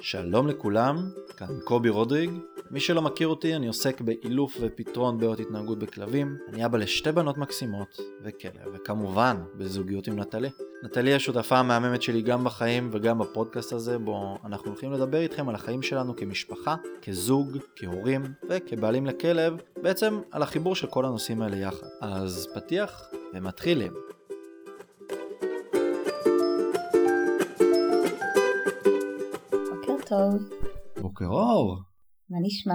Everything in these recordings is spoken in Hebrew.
שלום לכולם, כאן קובי רודריג. מי שלא מכיר אותי, אני עוסק באילוף ופתרון בעיות התנהגות בכלבים. אני אבא לשתי בנות מקסימות וכלב, וכמובן בזוגיות עם נטלי. נטלי השותפה המהממת שלי גם בחיים וגם בפודקאסט הזה, בו אנחנו הולכים לדבר איתכם על החיים שלנו כמשפחה, כזוג, כהורים וכבעלים לכלב, בעצם על החיבור של כל הנושאים האלה יחד. אז פתיח ומתחילים. טוב, בוקר אור. מה נשמע?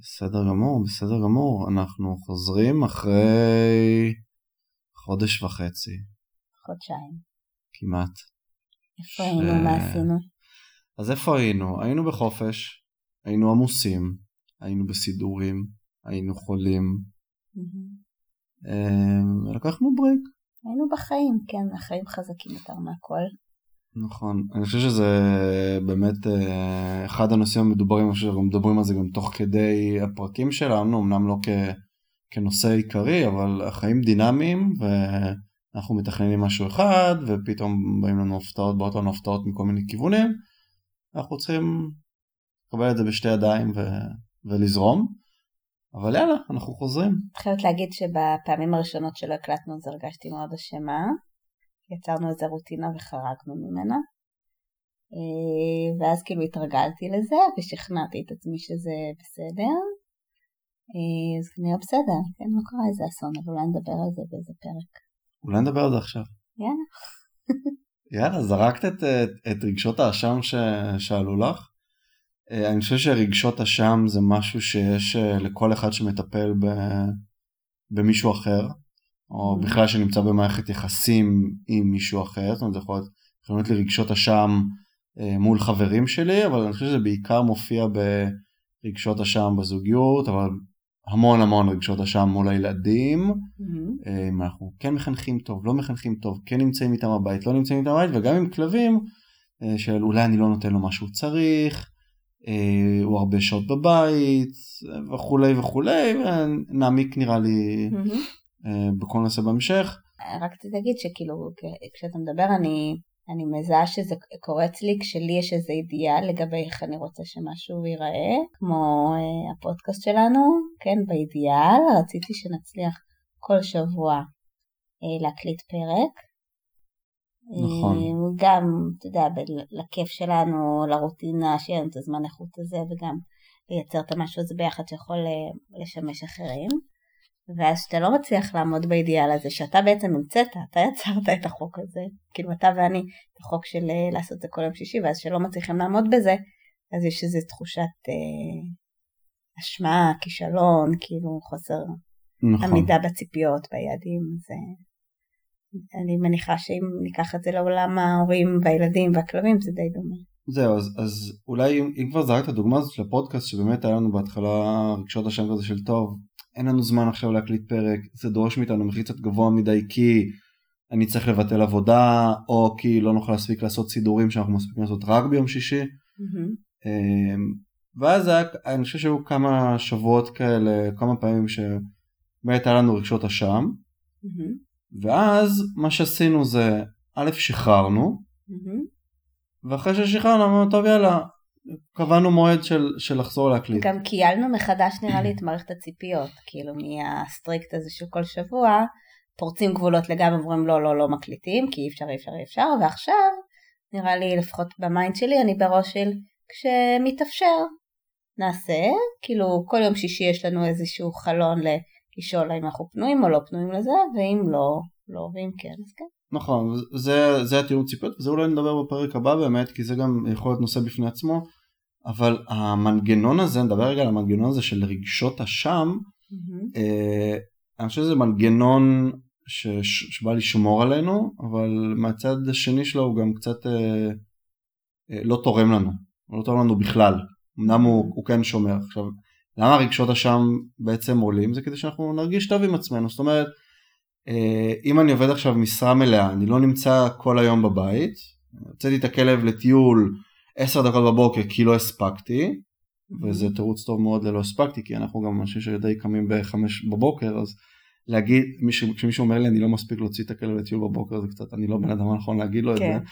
בסדר גמור, בסדר גמור. אנחנו חוזרים אחרי חודש וחצי, חודשיים. כמעט. איפה היינו? מה עשינו? אז איפה היינו? היינו בחופש, היינו עמוסים, היינו בסידורים, היינו חולים. אה, לקחנו ברייק. היינו בחיים, כן, החיים חזקים יותר מהכל. נכון, אני חושב שזה באמת אה, אחד הנושאים המדוברים, אני חושב שאנחנו מדברים על זה גם תוך כדי הפרקים שלנו, אמנם לא כ, כנושא עיקרי, אבל החיים דינמיים ואנחנו מתכננים משהו אחד ופתאום באים לנו הפתעות, באות לנו הפתעות מכל מיני כיוונים, אנחנו צריכים לקבל את זה בשתי ידיים ו, ולזרום, אבל יאללה, אנחנו חוזרים. אני חייבת להגיד שבפעמים הראשונות שלא הקלטנו אז הרגשתי מאוד אשמה. יצרנו איזה רוטינה וחרגנו ממנה. אה, ואז כאילו התרגלתי לזה ושכנעתי את עצמי שזה בסדר. אה, אז כנראה בסדר, כן, לא קרה איזה אסון, אבל אולי נדבר על זה באיזה פרק. אולי נדבר על זה עכשיו. יאללה. יאללה, זרקת את, את, את רגשות האשם ש, שעלו לך. אה, אני חושב שרגשות אשם זה משהו שיש לכל אחד שמטפל ב, במישהו אחר, או. בכלל שנמצא במערכת יחסים עם מישהו אחר, זאת אומרת זה יכול להיות, יכול להיות לי רגשות אשם אה, מול חברים שלי, אבל אני חושב שזה בעיקר מופיע ברגשות אשם בזוגיות, אבל המון המון רגשות אשם מול הילדים. מהמם. אה, אם אנחנו כן מחנכים טוב, לא מחנכים טוב, כן נמצאים איתם בבית, לא נמצאים איתם בבית, וגם עם כלבים, אה, של אולי אני לא נותן לו מה שהוא צריך, הוא הרבה שעות בבית, וכולי וכולי, ונעמיק נראה לי מהמם. אה, בכל נושא בהמשך. רק תגיד שכאילו כשאתה מדבר אני, אני מזהה שזה קורה אצלי כשלי יש איזה אידיאל לגבי איך אני רוצה שמשהו ייראה, כמו אה, הפודקאסט שלנו, כן, באידיאל רציתי שנצליח כל שבוע אה, להקליט פרק. נכון. אה, גם, אתה יודע, לכיף שלנו, לרוטינה, שיהיה לנו את הזמן איכות הזה, וגם לייצר את המשהו הזה ביחד שיכול אה, לשמש אחרים. ואז שאתה לא מצליח לעמוד באידיאל הזה, שאתה בעצם המצאת, אתה יצרת את החוק הזה, כאילו אתה ואני, את החוק של אה, לעשות את זה כל יום שישי, ואז שלא מצליחים לעמוד בזה, אז יש איזו תחושת אה, אשמה, כישלון, כאילו חוסר נכון. עמידה בציפיות, ביעדים, אז אה, אני מניחה שאם ניקח את זה לעולם ההורים והילדים והכלבים, זה די דומה. זהו, אז, אז אולי אם, אם כבר זרקת את הדוגמה הזאת של הפודקאסט, שבאמת היה לנו בהתחלה רגשות אשם כזה של טוב, אין לנו זמן עכשיו להקליט פרק, זה דורש מאיתנו מחיר קצת גבוה מדי כי אני צריך לבטל עבודה, או כי לא נוכל להספיק לעשות סידורים שאנחנו מספיקים לעשות רק ביום שישי. אמ, ואז היה, אני חושב שהיו כמה שבועות כאלה, כמה פעמים שבאמת היה לנו רגשות אשם, ואז מה שעשינו זה, א', שחררנו, ואחרי ששחררנו אמרנו, טוב יאללה, קבענו מועד של, של לחזור להקליט. גם כיילנו מחדש נראה לי את מערכת הציפיות, כאילו מה strict הזה של כל שבוע, פורצים גבולות לגמרי, אומרים לא לא לא מקליטים, כי אי אפשר אי אפשר אי אפשר, ועכשיו נראה לי לפחות ב mind שלי אני בראש של כשמתאפשר נעשה, כאילו כל יום שישי יש לנו איזשהו חלון לשאול האם אנחנו פנויים או לא פנויים לזה, ואם לא, לא, ואם כן, אז כן. נכון, זה, זה התיאום ציפיות, וזה אולי נדבר בפרק הבא באמת, כי זה גם יכול להיות נושא בפני עצמו, אבל המנגנון הזה, נדבר רגע על המנגנון הזה של רגשות אשם, אה, אני חושב שזה מנגנון ש, ש, שבא לשמור עלינו, אבל מהצד השני שלו הוא גם קצת אה, אה, לא תורם לנו, הוא לא תורם לנו בכלל, אמנם הוא, הוא כן שומר. עכשיו, למה רגשות אשם בעצם עולים? זה כדי שאנחנו נרגיש טוב עם עצמנו, זאת אומרת, אם אני עובד עכשיו משרה מלאה, אני לא נמצא כל היום בבית, הוצאתי את הכלב לטיול 10 דקות בבוקר כי לא הספקתי, וזה תירוץ טוב מאוד ללא הספקתי, כי אנחנו גם אנשים שדי קמים בחמש בבוקר, אז להגיד, מישהו, כשמישהו אומר לי אני לא מספיק להוציא את הכלב לטיול בבוקר, זה קצת, אני לא בן אדם הנכון להגיד לו את כן. זה,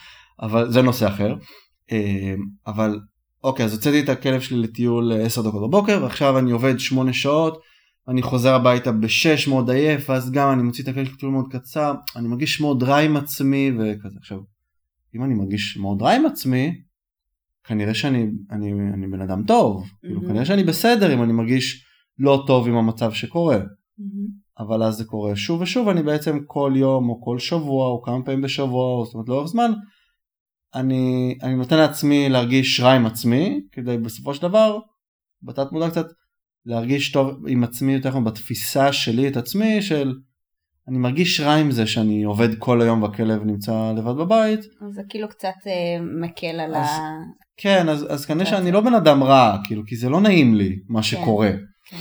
אבל זה נושא אחר. אה, אבל אוקיי אז הוצאתי את הכלב שלי לטיול 10 דקות בבוקר ועכשיו אני עובד 8 שעות אני חוזר הביתה ב-6 מאוד עייף ואז גם אני מוציא את שלי מאוד קצר אני מרגיש מאוד רע עם עצמי וכזה עכשיו אם אני מרגיש מאוד רע עם עצמי כנראה שאני אני, אני בן אדם טוב mm-hmm. כאילו כנראה שאני בסדר אם אני מרגיש לא טוב עם המצב שקורה mm-hmm. אבל אז זה קורה שוב ושוב אני בעצם כל יום או כל שבוע או כמה פעמים בשבוע או זאת אומרת לאורך זמן אני, אני נותן לעצמי להרגיש רע עם עצמי כדי בסופו של דבר בתת מודע קצת להרגיש טוב עם עצמי יותר נכון בתפיסה שלי את עצמי של אני מרגיש רע עם זה שאני עובד כל היום והכלב נמצא לבד בבית. זה כאילו קצת אה, מקל על אז, ה... כן, אז, אז כנראה שאני לא בן אדם רע, כאילו, כי זה לא נעים לי מה כן, שקורה. כן.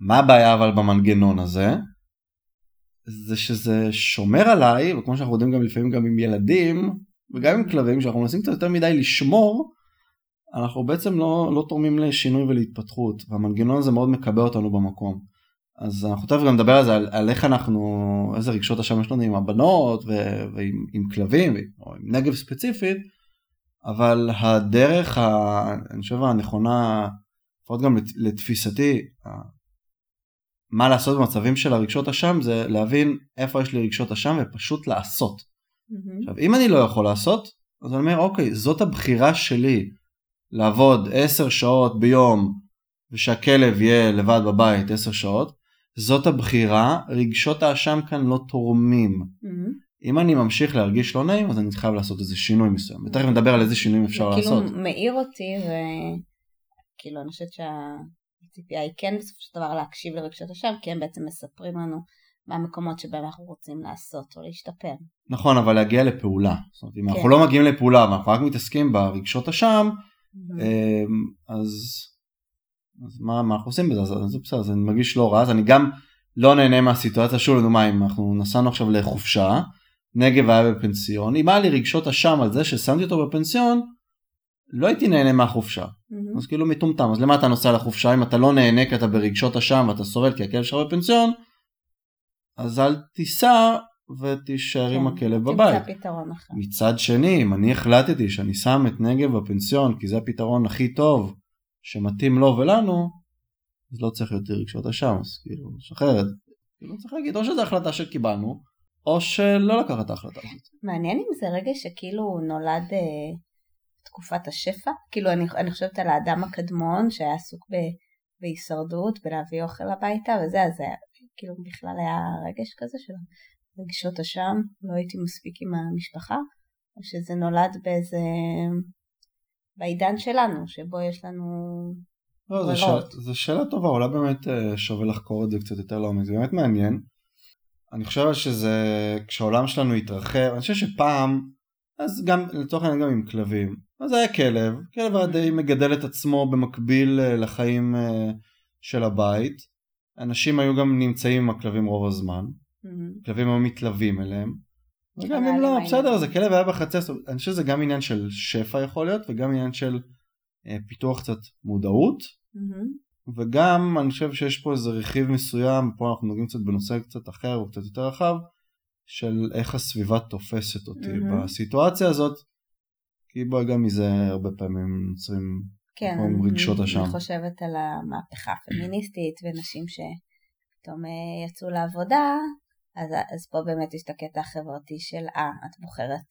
מה הבעיה אבל במנגנון הזה? זה שזה שומר עליי, וכמו שאנחנו יודעים גם לפעמים גם עם ילדים, וגם עם כלבים, שאנחנו מנסים קצת יותר מדי לשמור, אנחנו בעצם לא, לא תורמים לשינוי ולהתפתחות, והמנגנון הזה מאוד מקבע אותנו במקום. אז אנחנו תכף גם נדבר על זה, על, על איך אנחנו, איזה רגשות אשם יש לנו עם הבנות ו, ועם עם כלבים, או עם נגב ספציפית, אבל הדרך, ה, אני חושב הנכונה, לפחות גם לתפיסתי, מה לעשות במצבים של הרגשות אשם זה להבין איפה יש לי רגשות אשם ופשוט לעשות. Mm-hmm. עכשיו אם אני לא יכול לעשות, אז אני אומר אוקיי, זאת הבחירה שלי לעבוד 10 שעות ביום ושהכלב יהיה לבד בבית 10 שעות, זאת הבחירה, רגשות האשם כאן לא תורמים. Mm-hmm. אם אני ממשיך להרגיש לא נעים אז אני חייב לעשות איזה שינוי מסוים ותכף נדבר על איזה שינויים אפשר לעשות. זה כאילו מעיר אותי וכאילו אני חושבת שהציפייה היא כן בסופו של דבר להקשיב לרגשות השם כי הם בעצם מספרים לנו מה המקומות שבהם אנחנו רוצים לעשות או להשתפר. נכון אבל להגיע לפעולה. זאת אומרת, אם כן. אנחנו לא מגיעים לפעולה ואנחנו רק מתעסקים ברגשות השם אז, אז מה, מה אנחנו עושים בזה אז זה בסדר אני מרגיש לא רע אז אני גם לא נהנה מהסיטואציה שוב לדוגמה אנחנו נסענו עכשיו לחופשה נגב היה בפנסיון, אם היה לי רגשות אשם על זה ששמתי אותו בפנסיון, לא הייתי נהנה מהחופשה. Mm-hmm. אז כאילו מטומטם, אז למה אתה נוסע לחופשה אם אתה לא נהנה כי אתה ברגשות אשם ואתה סובל כי הכלב שלך בפנסיון, אז אל תיסע ותישאר כן, עם הכלב בבית. מצד שני, אם אני החלטתי שאני שם את נגב בפנסיון כי זה הפתרון הכי טוב שמתאים לו ולנו, אז לא צריך יותר רגשות אשם, אז כאילו, שחרר את. כאילו צריך להגיד, או שזו החלטה שקיבלנו, או שלא לקחת את ההחלטה הזאת. מעניין אם זה רגע שכאילו נולד אה, תקופת השפע, כאילו אני, אני חושבת על האדם הקדמון שהיה עסוק ב, בהישרדות, בלהביא אוכל הביתה וזה, אז זה כאילו בכלל היה רגש כזה של רגשות אשם, לא הייתי מספיק עם המשפחה, או שזה נולד באיזה, בעידן שלנו, שבו יש לנו לא, זו שאלה טובה, אולי באמת אה, שווה לחקור את זה קצת יותר לעומק, זה באמת מעניין. אני חושב שזה, כשהעולם שלנו התרחב, אני חושב שפעם, אז גם לצורך העניין גם עם כלבים, אז היה כלב, כלב היה די מגדל את עצמו במקביל אה, לחיים אה, של הבית, אנשים היו גם נמצאים עם הכלבים רוב הזמן, כלבים היו מתלווים אליהם, וגם אם לא, בסדר, זה כלב היה בחצר, אני חושב שזה גם עניין של שפע יכול להיות, וגם עניין של אה, פיתוח קצת מודעות, וגם אני חושב שיש פה איזה רכיב מסוים, פה אנחנו נוגעים קצת בנושא קצת אחר או קצת יותר רחב, של איך הסביבה תופסת אותי mm-hmm. בסיטואציה הזאת, כי בואי גם מזה הרבה פעמים נוצרים כן, רגשות אשם. אני חושבת על המהפכה הפמיניסטית ונשים שפתאום אה, יצאו לעבודה, אז, אז פה באמת יש את הקטע החברתי של אה, את בוחרת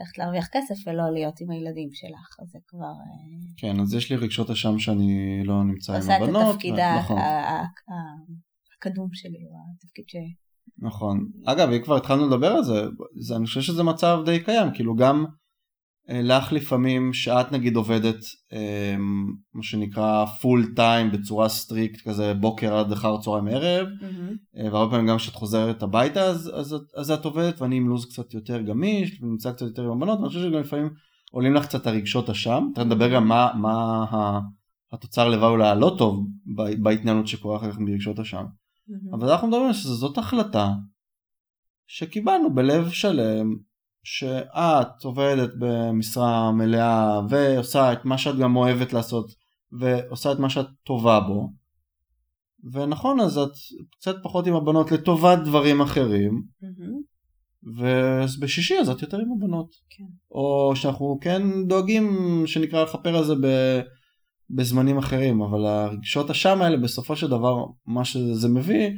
ללכת להרוויח כסף ולא להיות עם הילדים שלך, אז זה כבר... אה, כן, אז יש לי רגשות אשם שאני לא נמצא עם הבנות. עושה את התפקיד נכון. הקדום שלי, התפקיד ש... נכון. אגב, אם כבר התחלנו לדבר על זה, אני חושב שזה מצב די קיים, כאילו גם לך לפעמים שאת נגיד עובדת אה, מה שנקרא full time בצורה strict כזה בוקר עד אחר צהריים ערב אמ-המ. והרבה פעמים גם כשאת חוזרת הביתה אז, אז, אז את עובדת ואני עם לו"ז קצת יותר גמיש ונמצא קצת יותר עם הבנות ואני חושב שגם לפעמים עולים לך קצת הרגשות אשם, אתה נדבר גם מה, מה התוצר לוואי הלא טוב בהתנהלות שקורה אחר כך ברגשות אשם אמ-המ. אבל אנחנו מדברים שזאת החלטה שקיבלנו בלב שלם שאת עובדת במשרה מלאה ועושה את מה שאת גם אוהבת לעשות ועושה את מה שאת טובה בו ונכון אז את קצת פחות עם הבנות לטובת דברים אחרים mm-hmm. ובשישי אז את יותר עם הבנות. כן. או שאנחנו כן דואגים שנקרא לכפר על זה ב... בזמנים אחרים, אבל הרגשות השם האלה בסופו של דבר מה שזה מביא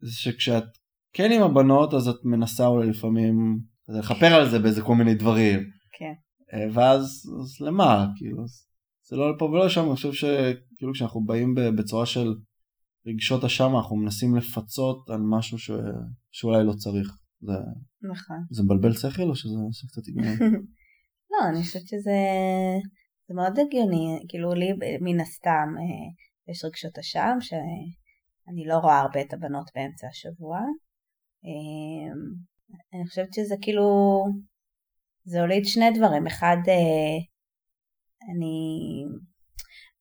זה שכשאת כן עם הבנות אז את מנסה אולי לפעמים לכפר על זה באיזה כל מיני דברים. כן. אה, ואז אז למה כאילו זה לא לפה ולא שם אני חושב שכאילו כשאנחנו באים בצורה של רגשות אשם אנחנו מנסים לפצות על משהו ש... שאולי לא צריך. זה, נכון. זה מבלבל שכל או שזה עושה קצת היגיון? לא, אני חושבת שזה זה מאוד הגיוני, כאילו לי מן הסתם אה, יש רגשות אשם שאני לא רואה הרבה את הבנות באמצע השבוע. אה, אני חושבת שזה כאילו, זה הוליד שני דברים, אחד אה, אני,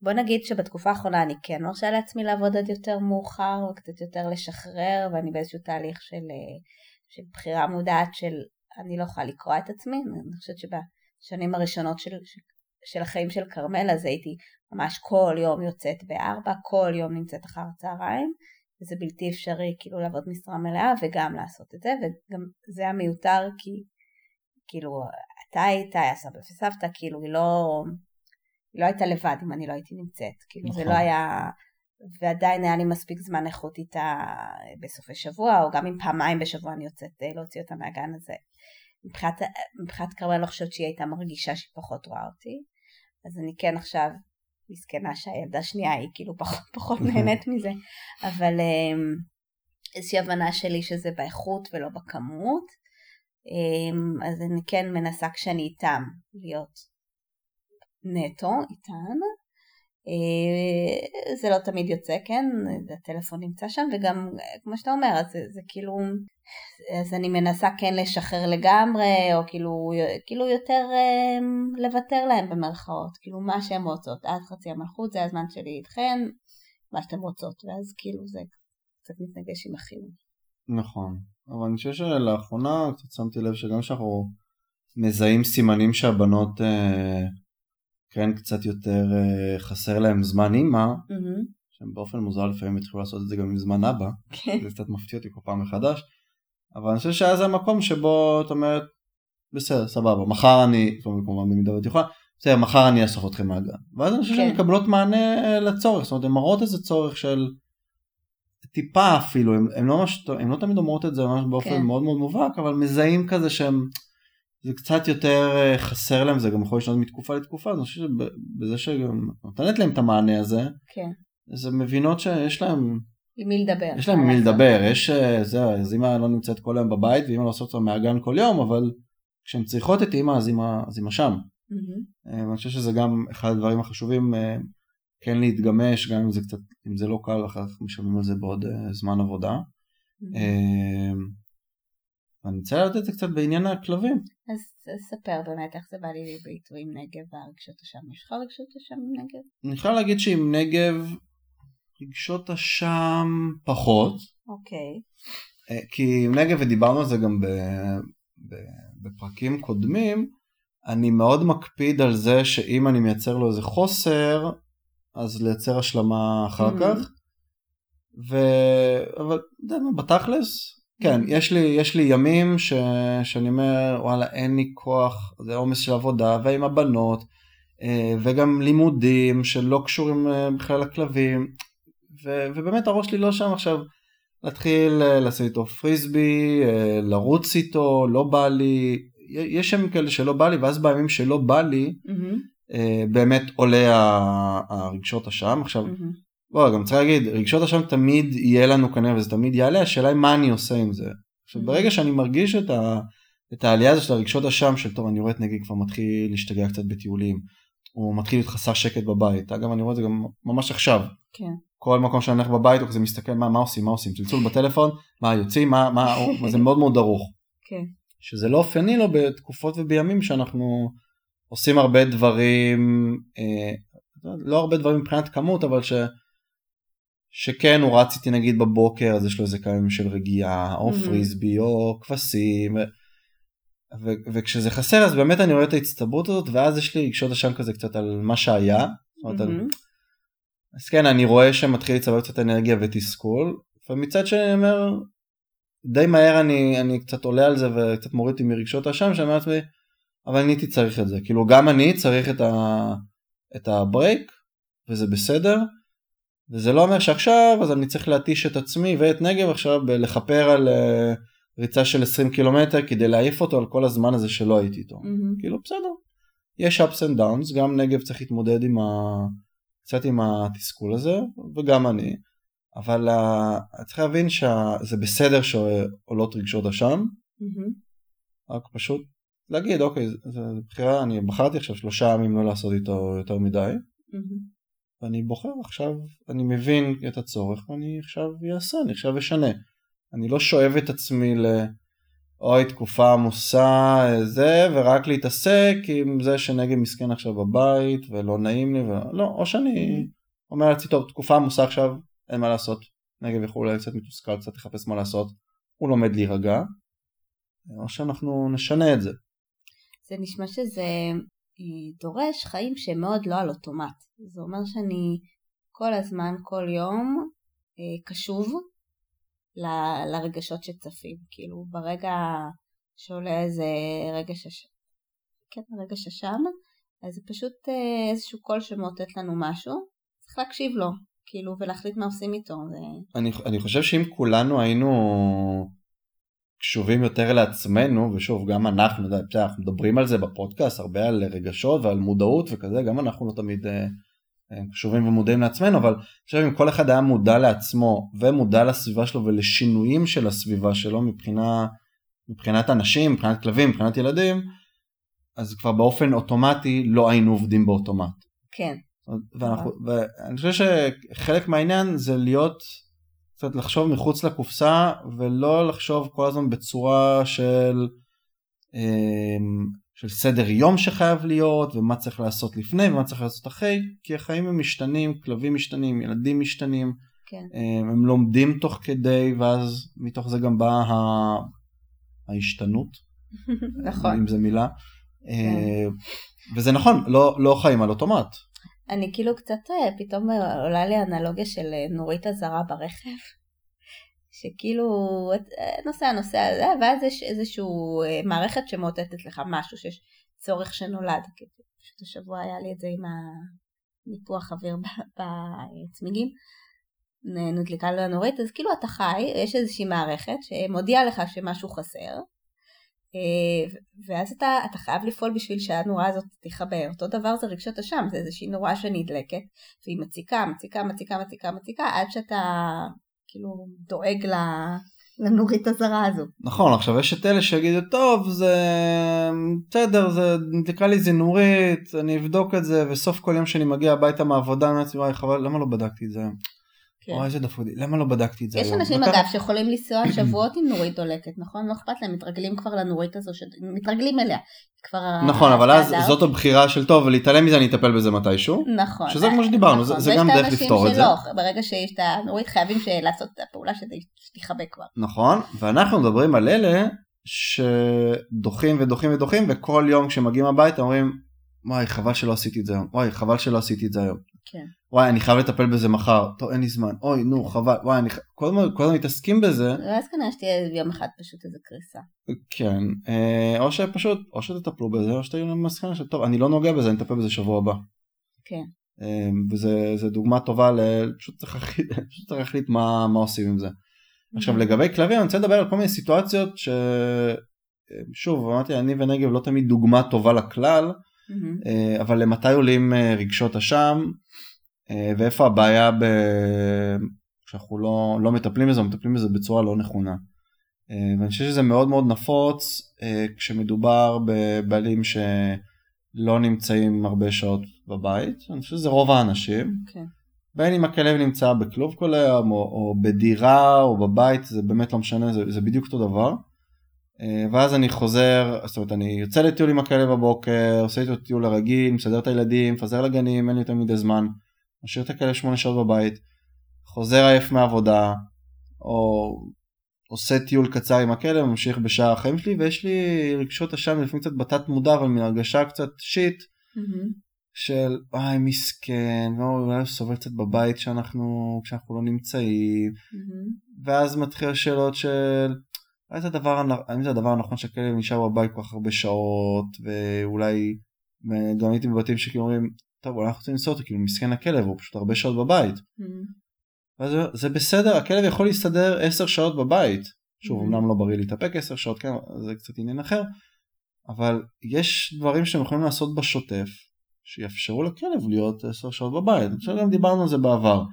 בוא נגיד שבתקופה האחרונה אני כן מרשה לעצמי לעבוד עד יותר מאוחר וקצת יותר לשחרר ואני באיזשהו תהליך של, של בחירה מודעת של אני לא יכולה לקרוא את עצמי, אני חושבת שבשנים הראשונות של, של החיים של כרמל אז הייתי ממש כל יום יוצאת בארבע, כל יום נמצאת אחר הצהריים וזה בלתי אפשרי כאילו לעבוד משרה מלאה וגם לעשות את זה וגם זה היה מיותר כי כאילו אתה היית, היה סבא וסבתא, כאילו היא לא, היא לא הייתה לבד אם אני לא הייתי נמצאת, כאילו נכון. זה לא היה, ועדיין היה לי מספיק זמן איכות איתה בסופי שבוע או גם אם פעמיים בשבוע אני יוצאת אה, להוציא אותה מהגן הזה. מבחינת, מבחינת כרמל אני לא חושבת שהיא הייתה מרגישה שהיא פחות רואה אותי אז אני כן עכשיו מסכנה שהילדה השנייה היא כאילו פחות, פחות נהנית מזה, אבל אמ, איזושהי הבנה שלי שזה באיכות ולא בכמות, אמ, אז אני כן מנסה כשאני איתם להיות נטו איתן. אה, זה לא תמיד יוצא, כן, הטלפון נמצא שם וגם כמו שאתה אומר, זה, זה כאילו, אז אני מנסה כן לשחרר לגמרי, או כאילו, כאילו יותר אה, לוותר להם במרכאות, כאילו מה שהן רוצות, עד חצי המלכות זה הזמן שלי איתכן, מה שאתן רוצות, ואז כאילו זה קצת מתנגש עם החיוב. נכון, אבל אני חושב שלאחרונה קצת שמתי לב שגם כשאנחנו מזהים סימנים שהבנות אה, כן קצת יותר אה, חסר להם זמן אימא, mm-hmm. שהם באופן מוזר לפעמים התחילו לעשות את זה גם עם זמן אבא, כן. זה קצת מפתיע אותי כל פעם מחדש, אבל אני חושב שהיה זה המקום שבו את אומרת, בסדר, סבבה, מחר אני, כמובן במידה ואת יכולה, בסדר, מחר אני אאסוף אתכם מהגן. ואז אני חושב כן. שהן מקבלות מענה אה, לצורך, זאת אומרת, הן מראות איזה צורך של טיפה אפילו, הן לא. לא תמיד אומרות את זה ממש באופן כן. מאוד מאוד מובהק, אבל מזהים כזה שהם, זה קצת יותר אה, חסר להם, זה גם יכול לשנות מתקופה לתקופה, אז אני חושב שבזה שגם נותנת להם את המענה הזה, כן. אז הן מבינות שיש להם עם מי לדבר. יש להם עם מי לדבר, יש, אה, זה, אז אמא לא נמצאת כל היום בבית ואמא לא עושה אותה מהגן כל יום, אבל כשהן צריכות את אמא אז אמא, אז אמא שם. Mm-hmm. אני חושב שזה גם אחד הדברים החשובים, אה, כן להתגמש, גם אם זה קצת, אם זה לא קל, אחר כך משלמים על זה בעוד זמן עבודה. Mm-hmm. אני רוצה לדעת את זה קצת בעניין הכלבים. אז ספר באמת איך זה בא לי ביטוי עם נגב והרגשות השם. יש לך רגשות השם עם נגב? אני יכול להגיד שעם נגב רגשות השם פחות. אוקיי. אה, כי עם נגב, ודיברנו על זה גם ב, ב, בפרקים קודמים, אני מאוד מקפיד על זה שאם אני מייצר לו איזה חוסר, אז לייצר השלמה אחר mm-hmm. כך. ו... אבל אתה יודע מה, בתכלס, כן, יש לי, יש לי ימים ש, שאני אומר, וואלה, אין לי כוח, זה עומס של עבודה, ועם הבנות, אה, וגם לימודים שלא קשורים אה, בכלל לכלבים, ו, ובאמת הראש שלי לא שם עכשיו להתחיל אה, לעשות איתו פריסבי, לרוץ איתו, לא בא לי, יש ימים כאלה שלא בא לי, ואז בימים שלא בא לי, mm-hmm. באמת עולה הרגשות השם. עכשיו, mm-hmm. בוא, גם צריך להגיד, רגשות אשם תמיד יהיה לנו כנראה וזה תמיד יעלה, השאלה היא מה אני עושה עם זה. עכשיו ברגע mm-hmm. שאני מרגיש את, ה, את העלייה הזו של הרגשות אשם של טוב אני רואה את נגיד כבר מתחיל להשתגע קצת בטיולים, הוא מתחיל להיות חסר שקט בבית, אגב אני רואה את זה גם ממש עכשיו. כן. כל מקום שאני הולך בבית הוא כזה מסתכל מה, מה עושים, מה עושים, צלצול בטלפון, מה יוצאים, מה, מה, זה מאוד מאוד דרוך. כן. שזה לא אופייני לו בתקופות ובימים שאנחנו עושים הרבה דברים, אה, לא הרבה דברים מבחינת כמות, אבל ש... שכן הוא רץ איתי נגיד בבוקר אז יש לו איזה כמה ימים של רגיעה או mm-hmm. פריסבי או כבשים ו... וכשזה חסר אז באמת אני רואה את ההצטברות הזאת ואז יש לי רגשות אשם כזה קצת על מה שהיה. Mm-hmm. על... אז כן אני רואה שמתחיל לצבור קצת אנרגיה ותסכול ומצד שני אני אומר די מהר אני, אני קצת עולה על זה וקצת מוריד אותי מרגשות האשם, שאני אומר לעצמי, אבל אני הייתי צריך את זה. כאילו גם אני צריך את, ה, את הברייק, וזה בסדר, וזה לא אומר שעכשיו אז אני צריך להתיש את עצמי ואת נגב עכשיו לכפר על uh, ריצה של 20 קילומטר כדי להעיף אותו על כל הזמן הזה שלא הייתי איתו. Mm-hmm. כאילו בסדר, יש ups and downs, גם נגב צריך להתמודד עם ה... קצת עם התסכול הזה, וגם אני. אבל uh, צריך להבין שזה בסדר שעולות רגשות אשם, mm-hmm. רק פשוט להגיד אוקיי זו בחירה אני בחרתי עכשיו שלושה ימים לא לעשות איתו יותר מדי mm-hmm. ואני בוחר עכשיו אני מבין את הצורך ואני עכשיו אעשה אני עכשיו אשנה אני לא שואב את עצמי ל... אוי תקופה עמוסה זה ורק להתעסק עם זה שנגד מסכן עכשיו בבית ולא נעים לי ולא לא או שאני. אומר לעצמי טוב תקופה עמוסה עכשיו אין מה לעשות נגב יכול אולי קצת מתוסכל קצת לחפש מה לעשות הוא לומד להירגע או שאנחנו נשנה את זה זה נשמע שזה דורש חיים שהם מאוד לא על אוטומט. זה אומר שאני כל הזמן, כל יום, אה, קשוב ל, לרגשות שצפים. כאילו ברגע שעולה איזה רגש אשם, כן, רגש אשם, אז זה פשוט אה, איזשהו קול שמאותת לנו משהו, צריך להקשיב לו, כאילו, ולהחליט מה עושים איתו. זה... אני, אני חושב שאם כולנו היינו קשובים יותר לעצמנו ושוב גם אנחנו, אנחנו מדברים על זה בפודקאסט הרבה על רגשות ועל מודעות וכזה גם אנחנו לא תמיד אה, אה, קשובים ומודעים לעצמנו אבל אני חושב אם כל אחד היה מודע לעצמו ומודע לסביבה שלו ולשינויים של הסביבה שלו מבחינה, מבחינת אנשים, מבחינת כלבים, מבחינת ילדים אז כבר באופן אוטומטי לא היינו עובדים באוטומט. כן. ואנחנו, ואני חושב שחלק מהעניין זה להיות קצת לחשוב מחוץ לקופסה ולא לחשוב כל הזמן בצורה של, אמ, של סדר יום שחייב להיות ומה צריך לעשות לפני ומה צריך לעשות אחרי כי החיים הם משתנים, כלבים משתנים, ילדים משתנים, כן. הם, הם לומדים תוך כדי ואז מתוך זה גם באה ה... ההשתנות, נכון. אם זה מילה, כן. אה, וזה נכון, לא, לא חיים על אוטומט. אני כאילו קצת אה, פתאום אה, עולה לי אנלוגיה של אה, נורית אזהרה ברכב, שכאילו נוסע נוסע זה, ואז יש איזושהי מערכת שמאותתת לך משהו שיש צורך שנולד. פשוט השבוע היה לי את זה עם הניפוח אוויר בצמיגים. נדליקה לו הנורית, אז כאילו אתה חי, יש איזושהי מערכת שמודיעה לך שמשהו חסר, ואז אתה, אתה חייב לפעול בשביל שהנורה הזאת תכבה. אותו דבר זה רגשות אשם, זה איזושהי נורה שנדלקת, והיא מציקה, מציקה, מציקה, מציקה, מציקה, עד שאתה כאילו דואג לנורית הזרה הזו. נכון, עכשיו יש את אלה שיגידו, טוב, זה בסדר, זה נדלקה לי איזה נורית, אני אבדוק את זה, וסוף כל יום שאני מגיע הביתה מהעבודה, אני אומר חבל, למה לא בדקתי את זה היום? כן. אוי איזה דפודי, למה לא בדקתי את זה יש היום? יש אנשים אגב שיכולים לנסוע שבועות עם נורית דולקת, נכון? לא אכפת להם, מתרגלים כבר לנורית הזו, מתרגלים אליה. כבר נכון, אבל אז זאת הבחירה של טוב, להתעלם מזה אני אטפל בזה מתישהו. נכון. שזה כמו שדיברנו, נכון. זה גם דרך לפתור את זה. ברגע שיש את הנורית חייבים לעשות את הפעולה שתחבק כבר. נכון, ואנחנו מדברים על אלה שדוחים ודוחים ודוחים, וכל יום כשמגיעים הביתה אומרים, וואי חבל שלא עשיתי את זה היום, וואי חבל שלא עשיתי את זה היום. כן. וואי אני חייב לטפל בזה מחר, טוב אין לי זמן, אוי נו חבל, וואי אני כל הזמן, כל הזמן מתעסקים בזה. ואז כנראה שתהיה יום אחד פשוט איזה קריסה. כן, אה, או שפשוט, או שתטפלו בזה או שתהיו למסקנה של טוב אני לא נוגע בזה, אני אטפל בזה שבוע הבא. כן. אה, וזה דוגמה טובה, פשוט צריך להחליט מה, מה עושים עם זה. עכשיו לגבי כלבים אני רוצה לדבר על כל מיני סיטואציות ששוב אמרתי אני ונגב לא תמיד דוגמה טובה לכלל. Mm-hmm. אבל למתי עולים אה, רגשות אשם אה, ואיפה הבעיה ב... שאנחנו לא, לא מטפלים בזה או מטפלים בזה בצורה לא נכונה. ואני חושב שזה מאוד מאוד נפוץ כשמדובר בבעלים שלא נמצאים הרבה שעות בבית, אני חושב שזה רוב האנשים. Okay. אוקיי. בין אם הכלב נמצא בכלוב כל היום או, או בדירה או בבית זה באמת לא משנה זה, זה בדיוק אותו דבר. אה, ואז אני חוזר, זאת אומרת אני יוצא לטיול עם הכלב בבוקר, עושה איתו טיול הרגיל, מסדר את הילדים, מפזר לגנים, אין לי יותר מדי זמן, משאיר את הכלב שמונה שעות בבית, חוזר עייף מעבודה, או עושה טיול קצר עם הכלב, ממשיך בשאר החיים שלי, ויש לי רגשות אשם לפעמים קצת בתת מודע, אבל מן הרגשה קצת שיט, mm-hmm. של וואי מסכן, הוא סובל קצת בבית שאנחנו, כשאנחנו לא נמצאים, mm-hmm. ואז מתחיל שאלות של האם זה הדבר, האם זה הדבר הנכון שהכלב נשאר בבית כל כך הרבה שעות ואולי גם הייתי בבתים שכאילו אומרים טוב אולי אנחנו רוצים לנסוע אותו כאילו מסכן הכלב הוא פשוט הרבה שעות בבית. Mm-hmm. זה, זה בסדר הכלב יכול להסתדר 10 שעות בבית שוב mm-hmm. אמנם לא בריא להתאפק 10 שעות כן זה קצת עניין אחר אבל יש דברים שהם יכולים לעשות בשוטף שיאפשרו לכלב להיות 10 שעות בבית. חושב שגם דיברנו על זה בעבר.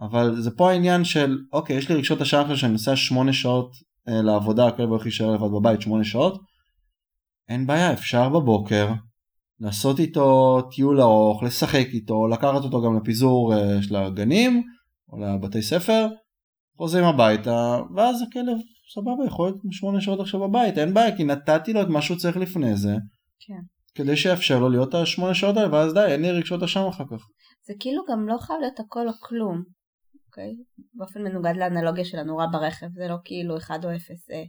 אבל זה פה העניין של אוקיי יש לי רגשות השעה עכשיו שאני נוסע 8 שעות אה, לעבודה הכלב הולך להישאר לבד בבית 8 שעות. אין בעיה אפשר בבוקר לעשות איתו טיול ארוך לשחק איתו לקחת אותו גם לפיזור אה, של הגנים או לבתי ספר. חוזרים הביתה ואז הכלב סבבה יכול להיות 8 שעות עכשיו בבית אין בעיה כי נתתי לו את מה שהוא צריך לפני זה. כן. כדי שיאפשר לו להיות השמונה שעות האלה ואז די אין לי רגשות אשם אחר כך. זה כאילו גם לא חייב להיות הכל או כלום, אוקיי? באופן מנוגד לאנלוגיה של הנורה ברכב, זה לא כאילו אחד או אפס. אה,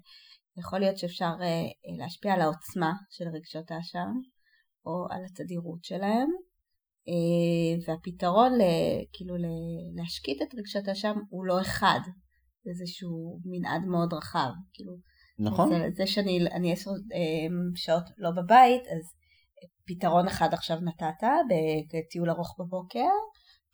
יכול להיות שאפשר אה, אה, להשפיע על העוצמה של רגשות האשם או על התדירות שלהם. והפתרון כאילו להשקיט את רגשות האשם הוא לא אחד, זה איזשהו מנעד מאוד רחב. כאילו, נכון. זה, זה שאני עשר שעות לא בבית, אז פתרון אחד עכשיו נתת בטיול ארוך בבוקר,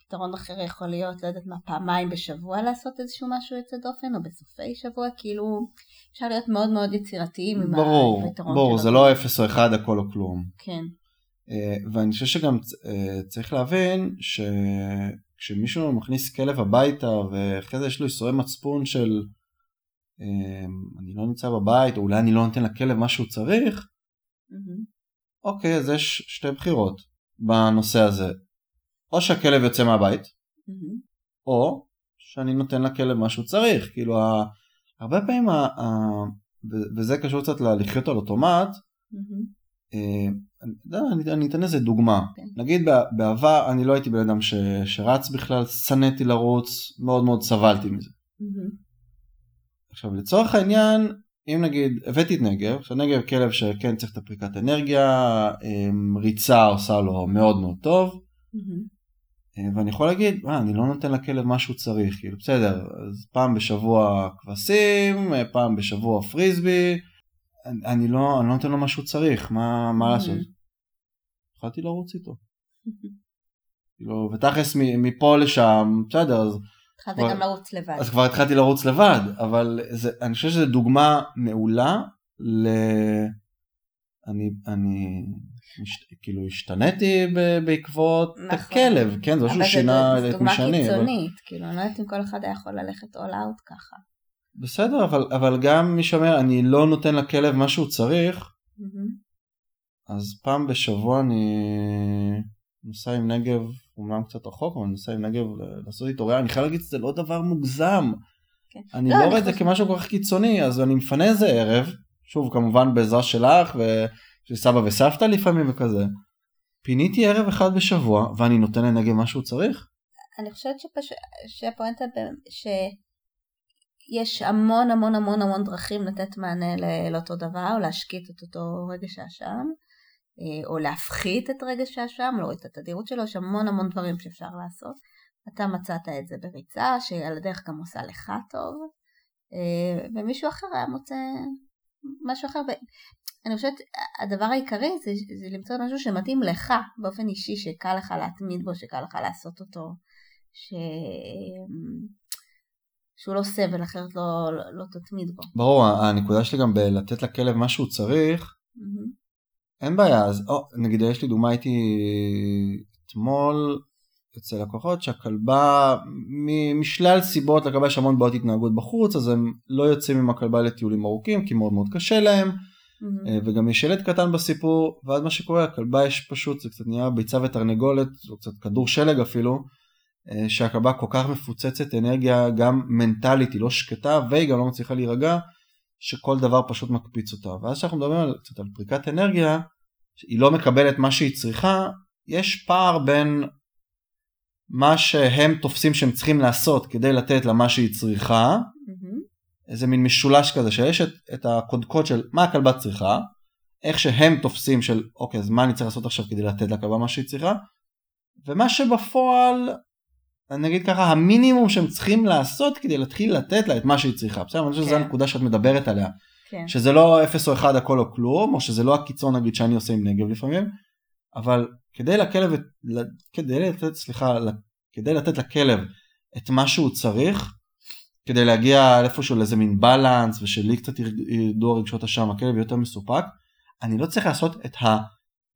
פתרון אחר יכול להיות, לא יודעת מה, פעמיים בשבוע לעשות איזשהו משהו יוצא דופן, או בסופי שבוע, כאילו אפשר להיות מאוד מאוד יצירתיים עם ברור, הפתרון ברור, זה לא אפס או אחד הכל או כלום. כן. Uh, ואני חושב שגם uh, צריך להבין שכשמישהו מכניס כלב הביתה ואחרי זה יש לו איסורי מצפון של uh, אני לא נמצא בבית או אולי אני לא נותן לכלב מה שהוא צריך, mm-hmm. אוקיי, אז יש שתי בחירות בנושא הזה. או שהכלב יוצא מהבית, mm-hmm. או שאני נותן לכלב מה שהוא צריך. כאילו, הרבה פעמים. וזה קשור קצת ללחיות על אוטומט, mm-hmm. אני, אני, אני אתן איזה דוגמה. Okay. אוקיי. נגיד בעבר אני לא הייתי בן אדם ש, שרץ בכלל, שנאתי לרוץ, מאוד מאוד סבלתי מזה. Mm-hmm. עכשיו לצורך העניין אם נגיד הבאתי את נגב, עכשיו נגב כלב שכן צריך את הפריקת אנרגיה, אמ, ריצה עושה לו מאוד מאוד טוב, mm-hmm. ואני יכול להגיד, מה, אני לא נותן לכלב מה שהוא צריך, כאילו בסדר, אז פעם בשבוע כבשים, פעם בשבוע פריסבי, אני, לא, אני לא נותן לו מה שהוא צריך, מה, מה mm-hmm. לעשות? התחלתי לרוץ איתו. כאילו, ותכלס מפה לשם, בסדר, אז התחלת גם לרוץ לבד. אז כבר התחלתי לרוץ לבד, אבל זה, אני חושב שזו דוגמה מעולה ל... אני, אני מש, כאילו השתניתי בעקבות נכון. הכלב, כן, זה שהוא שינה את מי שאני. אבל זו דוגמה קיצונית, אבל... כאילו אני לא יודעת אם כל אחד היה יכול ללכת all out ככה. בסדר, אבל, אבל גם מי שאומר אני לא נותן לכלב מה שהוא צריך, mm-hmm. אז פעם בשבוע אני נוסע עם נגב אומנם קצת רחוק, אבל אני נוסע עם נגב לעשות איתו ריאה, אני חייב להגיד שזה לא דבר מוגזם. כן. אני לא, לא רואה את זה כמשהו כל כך קיצוני, אז אני מפנה איזה ערב, שוב כמובן בעזרה שלך ושל סבא וסבתא לפעמים וכזה. פיניתי ערב אחד בשבוע ואני נותן לנגב מה שהוא צריך. אני חושבת שפש... שהפואנטה שיש המון המון המון המון דרכים לתת מענה לאותו דבר, או להשקיט את אותו רגש האשם. אה, או להפחית את רגש האשם, להוריד את התדירות שלו, יש המון המון דברים שאפשר לעשות. אתה מצאת את זה בריצה, שעל הדרך גם עושה לך טוב, אה, ומישהו אחר היה מוצא משהו אחר. אני חושבת הדבר העיקרי זה, זה למצוא משהו שמתאים לך באופן אישי, שקל לך להתמיד בו, שקל לך לעשות אותו, ש... שהוא לא סבל, אחרת לא, לא, לא תתמיד בו. ברור, הנקודה שלי גם בלתת לכלב מה שהוא צריך, mm-hmm. אין בעיה, אז או, נגיד יש לי דוגמה הייתי אתמול אצל לקוחות שהכלבה משלל סיבות לכלבה יש המון בעיות התנהגות בחוץ אז הם לא יוצאים עם הכלבה לטיולים ארוכים כי מאוד מאוד קשה להם mm-hmm. וגם יש ילד קטן בסיפור ואז מה שקורה הכלבה יש פשוט זה קצת נהיה ביצה ותרנגולת או קצת כדור שלג אפילו אה, שהכלבה כל כך מפוצצת אנרגיה גם מנטלית היא לא שקטה והיא גם לא מצליחה להירגע שכל דבר פשוט מקפיץ אותה. ואז כשאנחנו מדברים על, קצת על פריקת אנרגיה, היא לא מקבלת מה שהיא צריכה, יש פער בין מה שהם תופסים שהם צריכים לעשות כדי לתת לה מה שהיא צריכה, mm-hmm. איזה מין משולש כזה שיש את, את הקודקוד של מה הכלבה צריכה, איך שהם תופסים של אוקיי אז מה אני צריך לעשות עכשיו כדי לתת לכלבה מה שהיא צריכה, ומה שבפועל אני אגיד ככה, המינימום שהם צריכים לעשות כדי להתחיל לתת לה את מה שהיא צריכה. בסדר, אני חושב שזו כן. הנקודה שאת מדברת עליה. כן. שזה לא 0 או 1 הכל או כלום, או שזה לא הקיצון נגיד שאני עושה עם נגב לפעמים, אבל כדי לכלב, כדי לתת, סליחה, כדי לתת לכלב את מה שהוא צריך, כדי להגיע איפשהו לאיזה מין בלנס ושלי קצת ירדו הרגשות השם, הכלב יותר מסופק, אני לא צריך לעשות את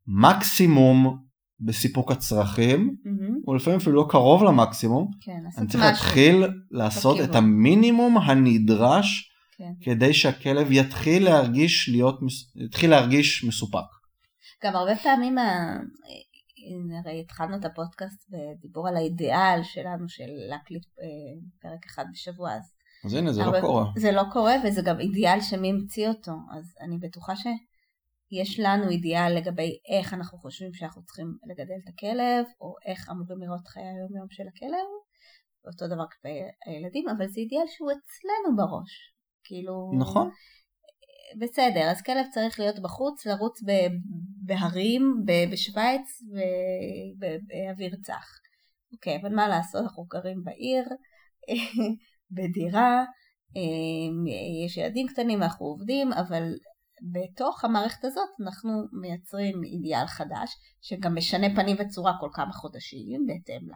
המקסימום בסיפוק הצרכים, mm-hmm. או לפעמים אפילו לא קרוב למקסימום, כן, אני צריך להתחיל לעשות את המינימום הנדרש כן. כדי שהכלב יתחיל להרגיש, להיות, יתחיל להרגיש מסופק. גם הרבה פעמים, הרי התחלנו את הפודקאסט בדיבור על האידיאל שלנו של להקליט אה, פרק אחד בשבוע, אז... אז הנה, זה לא הרבה, לא קורה. זה לא קורה, וזה גם אידיאל שמי המציא אותו, אז אני בטוחה ש... יש לנו אידיאל לגבי איך אנחנו חושבים שאנחנו צריכים לגדל את הכלב, או איך אמורים לראות חיי היום יום של הכלב, אותו דבר כלפי הילדים, אבל זה אידיאל שהוא אצלנו בראש. כאילו... נכון. בסדר, אז כלב צריך להיות בחוץ, לרוץ בהרים, בשוויץ, באוויר צח. אוקיי, אבל מה לעשות, אנחנו גרים בעיר, בדירה, אה, יש ילדים קטנים, אנחנו עובדים, אבל בתוך המערכת הזאת אנחנו מייצרים אידיאל חדש, שגם משנה פנים וצורה כל כמה חודשים, בהתאם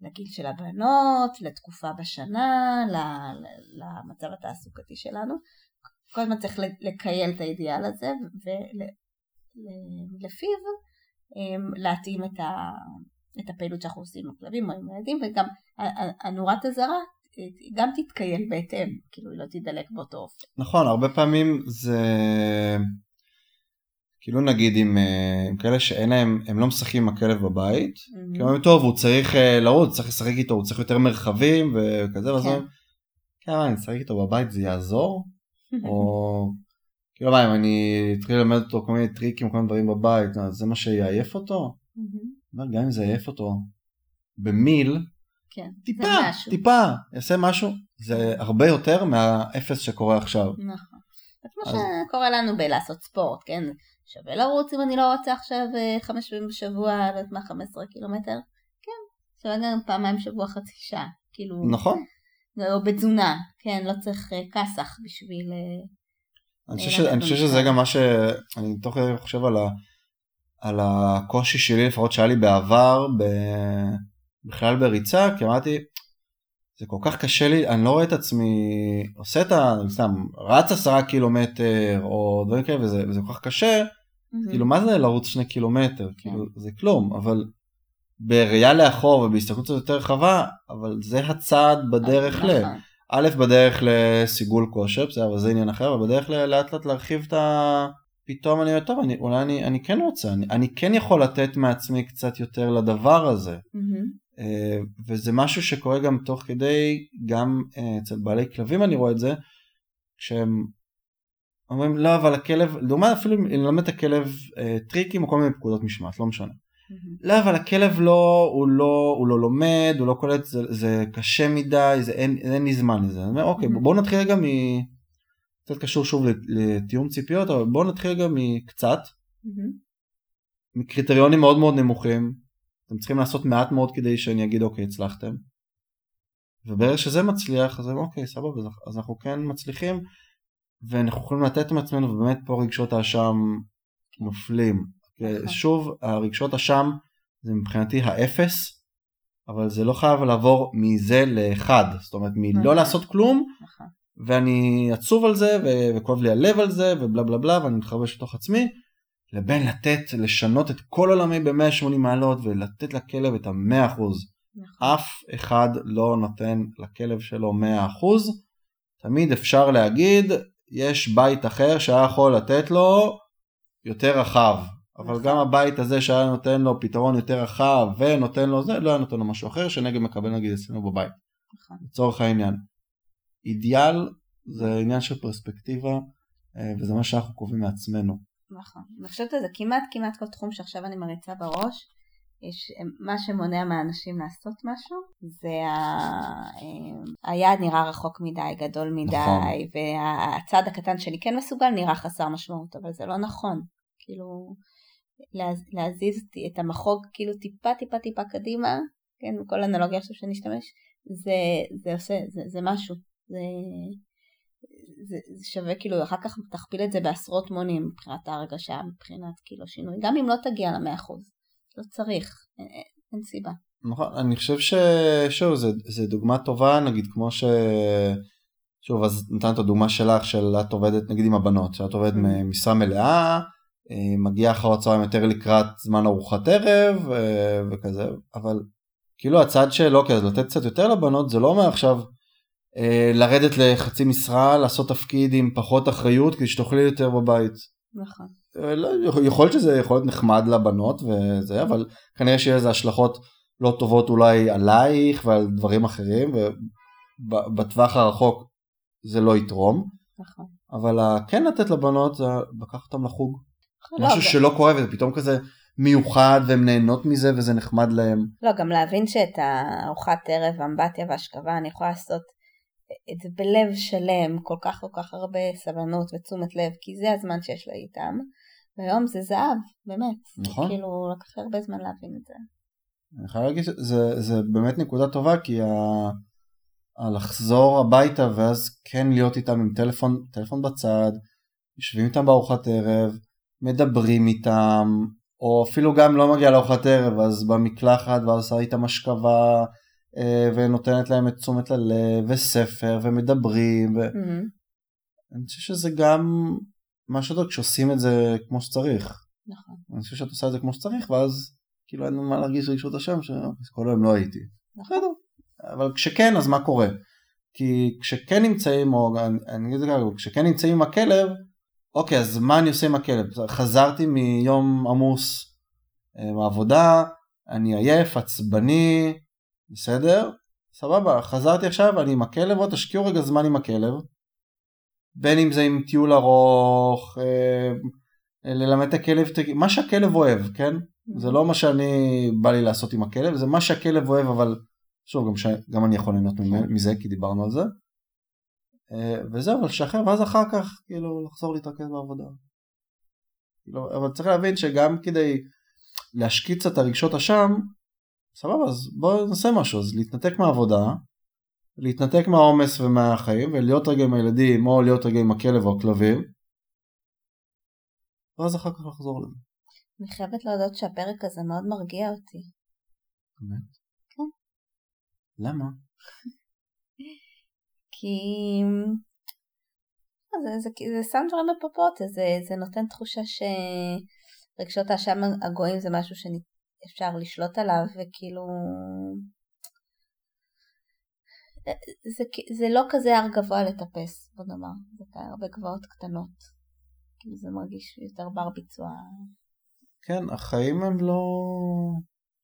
לגיל של הבנות, לתקופה בשנה, למצב התעסוקתי שלנו. כל הזמן צריך לקייל את האידיאל הזה, ולפיו אמ, להתאים את, את הפעילות שאנחנו עושים עם הכלבים או עם הילדים, וגם הנורת אזהרה גם תתקיים בהתאם, כאילו היא לא תדלק באותו אופן. נכון, הרבה פעמים זה... כאילו נגיד עם, אה, עם כאלה שאין להם, הם לא משחקים עם הכלב בבית, mm-hmm. כי הם אומרים טוב הוא צריך אה, לרוץ, צריך לשחק איתו, הוא צריך יותר מרחבים וכזה, ואז כן, מה, אני אשחק איתו בבית זה יעזור? או כאילו מה, אם אני אתחיל ללמד אותו כל מיני טריקים, כל מיני דברים בבית, זה מה שיעייף אותו? Mm-hmm. גם אם זה יעייף אותו במיל, כן, טיפה, טיפה, יעשה משהו, זה הרבה יותר מהאפס שקורה עכשיו. נכון. זה כמו אז... שקורה לנו בלעשות ספורט, כן? שווה לרוץ אם אני לא רוצה עכשיו אה, חמש פעמים בשבוע, לא יודעת מה, 15 קילומטר? כן, שווה גם פעמיים בשבוע חצי שעה, כאילו... נכון. או בתזונה, כן, לא צריך אה, כסח בשביל... אה, אני חושב שזה גם מה ש... אני תוך כדי חושב על, ה... על הקושי שלי, לפחות שהיה לי בעבר, ב... בכלל בריצה, כי אמרתי, זה כל כך קשה לי, אני לא רואה את עצמי עושה את ה... סתם, רץ עשרה קילומטר או דברים כאלה, וזה, וזה כל כך קשה, mm-hmm. כאילו מה זה לרוץ שני קילומטר, כן. כאילו זה כלום, אבל בראייה לאחור ובהסתכלות קצת יותר רחבה, אבל זה הצעד בדרך ל... נכון. א', בדרך לסיגול כושר, בסדר, אבל זה עניין אחר, אבל בדרך לאט לאט להרחיב את ה... פתאום אני אומר, טוב, אני, אולי אני, אני כן רוצה, אני, אני כן יכול לתת מעצמי קצת יותר לדבר הזה. Mm-hmm. אה, וזה משהו שקורה גם תוך כדי, גם אה, אצל בעלי כלבים אני רואה את זה, כשהם אומרים לא אבל הכלב, לדוגמה אפילו אם נלמד את הכלב אה, טריקים או כל מיני פקודות משמעת, לא משנה. Mm-hmm. לא אבל הכלב לא, הוא לא, הוא לא לומד, הוא לא קולט, זה, זה קשה מדי, זה, אין, אין לי זמן לזה. אני אומר אוקיי mm-hmm. בואו נתחיל רגע מ... קצת קשור שוב לתיאום ציפיות, אבל בואו נתחיל רגע מקצת, mm-hmm. מקריטריונים מאוד מאוד נמוכים, אתם צריכים לעשות מעט מאוד כדי שאני אגיד אוקיי הצלחתם. וברגע שזה מצליח אז אוקיי סבבה אז אנחנו כן מצליחים ואנחנו יכולים לתת מעצמנו ובאמת פה רגשות האשם נופלים. נכון. שוב הרגשות אשם זה מבחינתי האפס אבל זה לא חייב לעבור מזה לאחד זאת אומרת מלא נכון. לעשות כלום נכון. ואני עצוב על זה וכואב לי הלב על זה ובלה בלה בלה ואני מתחרבש בתוך עצמי לבין לתת, לשנות את כל עולמי ב-180 מעלות ולתת לכלב את ה-100%. נכון. אף אחד לא נותן לכלב שלו 100%. תמיד אפשר להגיד, יש בית אחר שהיה יכול לתת לו יותר רחב. אבל נכון. גם הבית הזה שהיה נותן לו פתרון יותר רחב ונותן לו זה, לא היה נותן לו משהו אחר שנגד מקבל נגיד אצלנו בבית. נכון. לצורך העניין. אידיאל זה עניין של פרספקטיבה אה, וזה מה שאנחנו קובעים מעצמנו. נכון. אני חושבת על זה כמעט כמעט כל תחום שעכשיו אני מריצה בראש. יש, מה שמונע מהאנשים לעשות משהו זה ה... אה, היעד נראה רחוק מדי, גדול מדי, נכון. והצד הקטן שלי כן מסוגל נראה חסר משמעות, אבל זה לא נכון. כאילו, להז, להזיז את המחוג כאילו טיפה טיפה טיפה קדימה, כן, כל אנלוגיה עכשיו שנשתמש, זה, זה עושה, זה, זה משהו. זה, זה, זה שווה כאילו אחר כך תכפיל את זה בעשרות מונים מבחינת ההרגשה, מבחינת כאילו שינוי, גם אם לא תגיע למאה אחוז, לא צריך, אין, אין סיבה. נכון, אני חושב ששוב, זו דוגמה טובה, נגיד כמו ש... שוב, אז נתנת את הדוגמה שלך, של את עובדת נגיד עם הבנות, שאת עובדת mm-hmm. משרה מלאה, אה, מגיעה אחר הצהריים יותר לקראת זמן ארוחת ערב אה, וכזה, אבל כאילו הצד של אוקיי, אז לתת קצת יותר לבנות, זה לא אומר עכשיו לרדת לחצי משרה, לעשות תפקיד עם פחות אחריות כדי שתאכלי יותר בבית. נכון. לא, יכול להיות שזה יכול להיות נחמד לבנות וזה, אבל כנראה שיהיה לזה השלכות לא טובות אולי עלייך ועל דברים אחרים, ובטווח הרחוק זה לא יתרום. נכון. אבל כן לתת לבנות זה לקחת אותם לחוג. נכון, משהו לא, שלא קורה וזה פתאום כזה מיוחד והן נהנות מזה וזה נחמד להם. לא, גם להבין שאת הארוחת ערב, אמבטיה והשכבה אני יכולה לעשות את זה בלב שלם, כל כך כל כך הרבה סבלנות ותשומת לב, כי זה הזמן שיש לה איתם. והיום זה זהב, באמת. נכון. כאילו לקח הרבה זמן להבין את זה. אני חייב להגיד שזה באמת נקודה טובה כי ה... לחזור הביתה ואז כן להיות איתם עם טלפון, טלפון בצד, יושבים איתם בארוחת ערב, מדברים איתם, או אפילו גם לא מגיע לארוחת ערב אז במקלחת ואז עושה איתם השכבה ונותנת להם את תשומת ללב וספר ומדברים. ו... Mm-hmm. אני חושב שזה גם משהו טוב כשעושים את זה כמו שצריך. נכון. אני חושב שאת עושה את זה כמו שצריך ואז כאילו אין מה להרגיש רגישות השם שכל היום לא הייתי. נכון. אבל כשכן אז מה קורה? כי כשכן נמצאים, או אני אגיד את זה ככה, כשכן נמצאים עם הכלב, אוקיי אז מה אני עושה עם הכלב? חזרתי מיום עמוס אה, מעבודה, אני עייף, עצבני, בסדר? סבבה, חזרתי עכשיו, אני עם הכלב, בואו תשקיעו רגע זמן עם הכלב, בין אם זה עם טיול ארוך, אה, ללמד את הכלב, מה שהכלב אוהב, כן? זה לא מה שאני בא לי לעשות עם הכלב, זה מה שהכלב אוהב, אבל שוב, גם, ש... גם אני יכול ליהנות מזה, כי דיברנו על זה. אה, וזהו, אבל לשחרר, ואז אחר כך, כאילו, לחזור להתרכז בעבודה. כאילו, אבל צריך להבין שגם כדי להשקיט קצת את הרגשות אשם, סבבה, אז בואו נעשה משהו, אז להתנתק מהעבודה, להתנתק מהעומס ומהחיים, ולהיות רגע עם הילדים, או להיות רגע עם הכלב או הכלבים, ואז אחר כך לחזור לזה. אני חייבת להודות שהפרק הזה מאוד מרגיע אותי. באמת? כן. למה? כי זה, זה, זה שם דברים בפרופורציה, זה, זה נותן תחושה שרגשות האשם הגויים זה משהו שאפשר לשלוט עליו וכאילו זה, זה לא כזה הר גבוה לטפס בוא נאמר, זה הרבה גבוהות קטנות, כאילו זה מרגיש יותר בר ביצוע. כן, החיים הם לא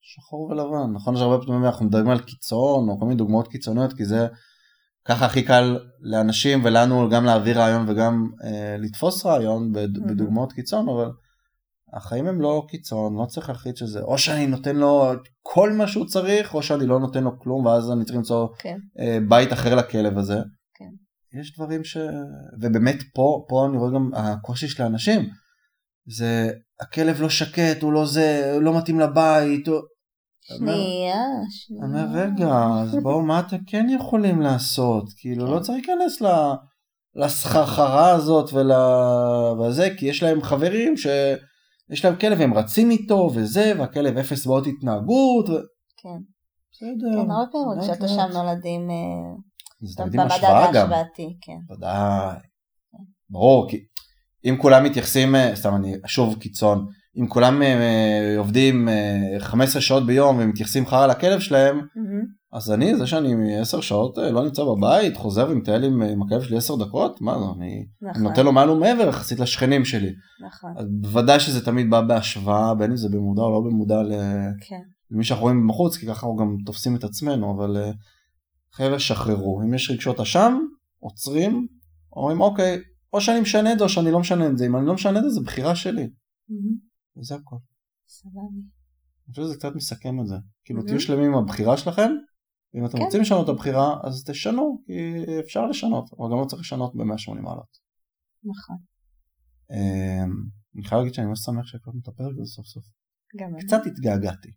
שחור ולבן, נכון? שהרבה פעמים אנחנו מדברים על קיצון או כל מיני דוגמאות קיצוניות כי זה ככה הכי קל לאנשים ולנו גם להעביר רעיון וגם אה, לתפוס רעיון בדוגמאות קיצון, אבל החיים הם לא קיצון, לא צריך להחליט שזה, או שאני נותן לו כל מה שהוא צריך, או שאני לא נותן לו כלום, ואז אני צריך למצוא כן. אה, בית אחר לכלב הזה. כן. יש דברים ש... ובאמת פה, פה אני רואה גם הקושי של האנשים, זה הכלב לא שקט, הוא לא זה, הוא לא מתאים לבית, הוא... שנייה, שנייה. אומר, רגע, אז בואו, מה אתם כן יכולים לעשות? כאילו, לא צריך להיכנס לסחרחרה הזאת ול... וזה, כי יש להם חברים שיש להם כלב, הם רצים איתו וזה, והכלב אפס בעוד התנהגות. ו... כן. בסדר. כן, הרבה פעמים כשאתה שם נולדים זה תמיד עם השוואה גם. כן. ודאי. ברור, כי אם כולם מתייחסים, אה, סתם אני שוב קיצון, אם כולם uh, עובדים uh, 15 שעות ביום ומתייחסים חרא לכלב שלהם, mm-hmm. אז אני, זה שאני 10 שעות uh, לא נמצא בבית, חוזר ומטייל עם, עם הכלב שלי 10 דקות, מה זה, אני נכון. נותן לו מעל ומעבר יחסית לשכנים שלי. נכון. אז בוודאי שזה תמיד בא בהשוואה, בין אם זה במודע או לא במודע ל... כן. למי שאנחנו רואים בחוץ, כי ככה אנחנו גם תופסים את עצמנו, אבל uh, חבר'ה שחררו, אם יש רגשות אשם, עוצרים, אומרים אוקיי, או שאני משנה את זה או שאני לא משנה את זה, אם אני לא משנה את זה, זה בחירה שלי. Mm-hmm. וזה הכל. סבבה. אני חושב שזה קצת מסכם את זה. כאילו תהיו שלמים עם הבחירה שלכם, ואם אתם כן. רוצים לשנות את הבחירה, אז תשנו, כי אפשר לשנות, אבל גם לא צריך לשנות ב-180 מעלות. נכון. אמ, אני חייב להגיד שאני ממש שמח שהקלטנו את הפרק הזה סוף סוף. גם אני. קצת התגעגעתי.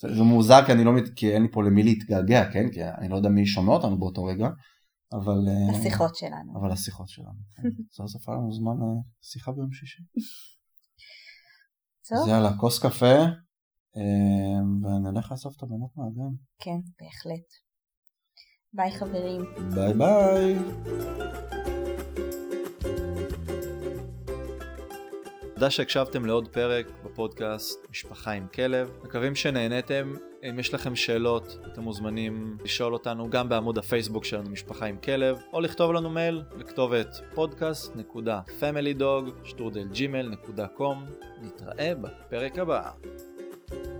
זה מוזר כי אני לא, כי אין לי פה למי להתגעגע, כן? כי אני לא יודע מי שומע אותנו באותו רגע, אבל... אה, השיחות שלנו. אבל השיחות שלנו. סוף סוף היה לנו זמן לשיחה ביום שישי. טוב. אז יאללה, כוס קפה, ונלך לאסוף את הבנות מהגן. כן, בהחלט. ביי חברים. ביי ביי. תודה שהקשבתם לעוד פרק בפודקאסט משפחה עם כלב. מקווים שנהניתם. אם יש לכם שאלות, אתם מוזמנים לשאול אותנו גם בעמוד הפייסבוק שלנו משפחה עם כלב, או לכתוב לנו מייל לכתובת podcast.familydog.gmail.com. נתראה בפרק הבא. thank you.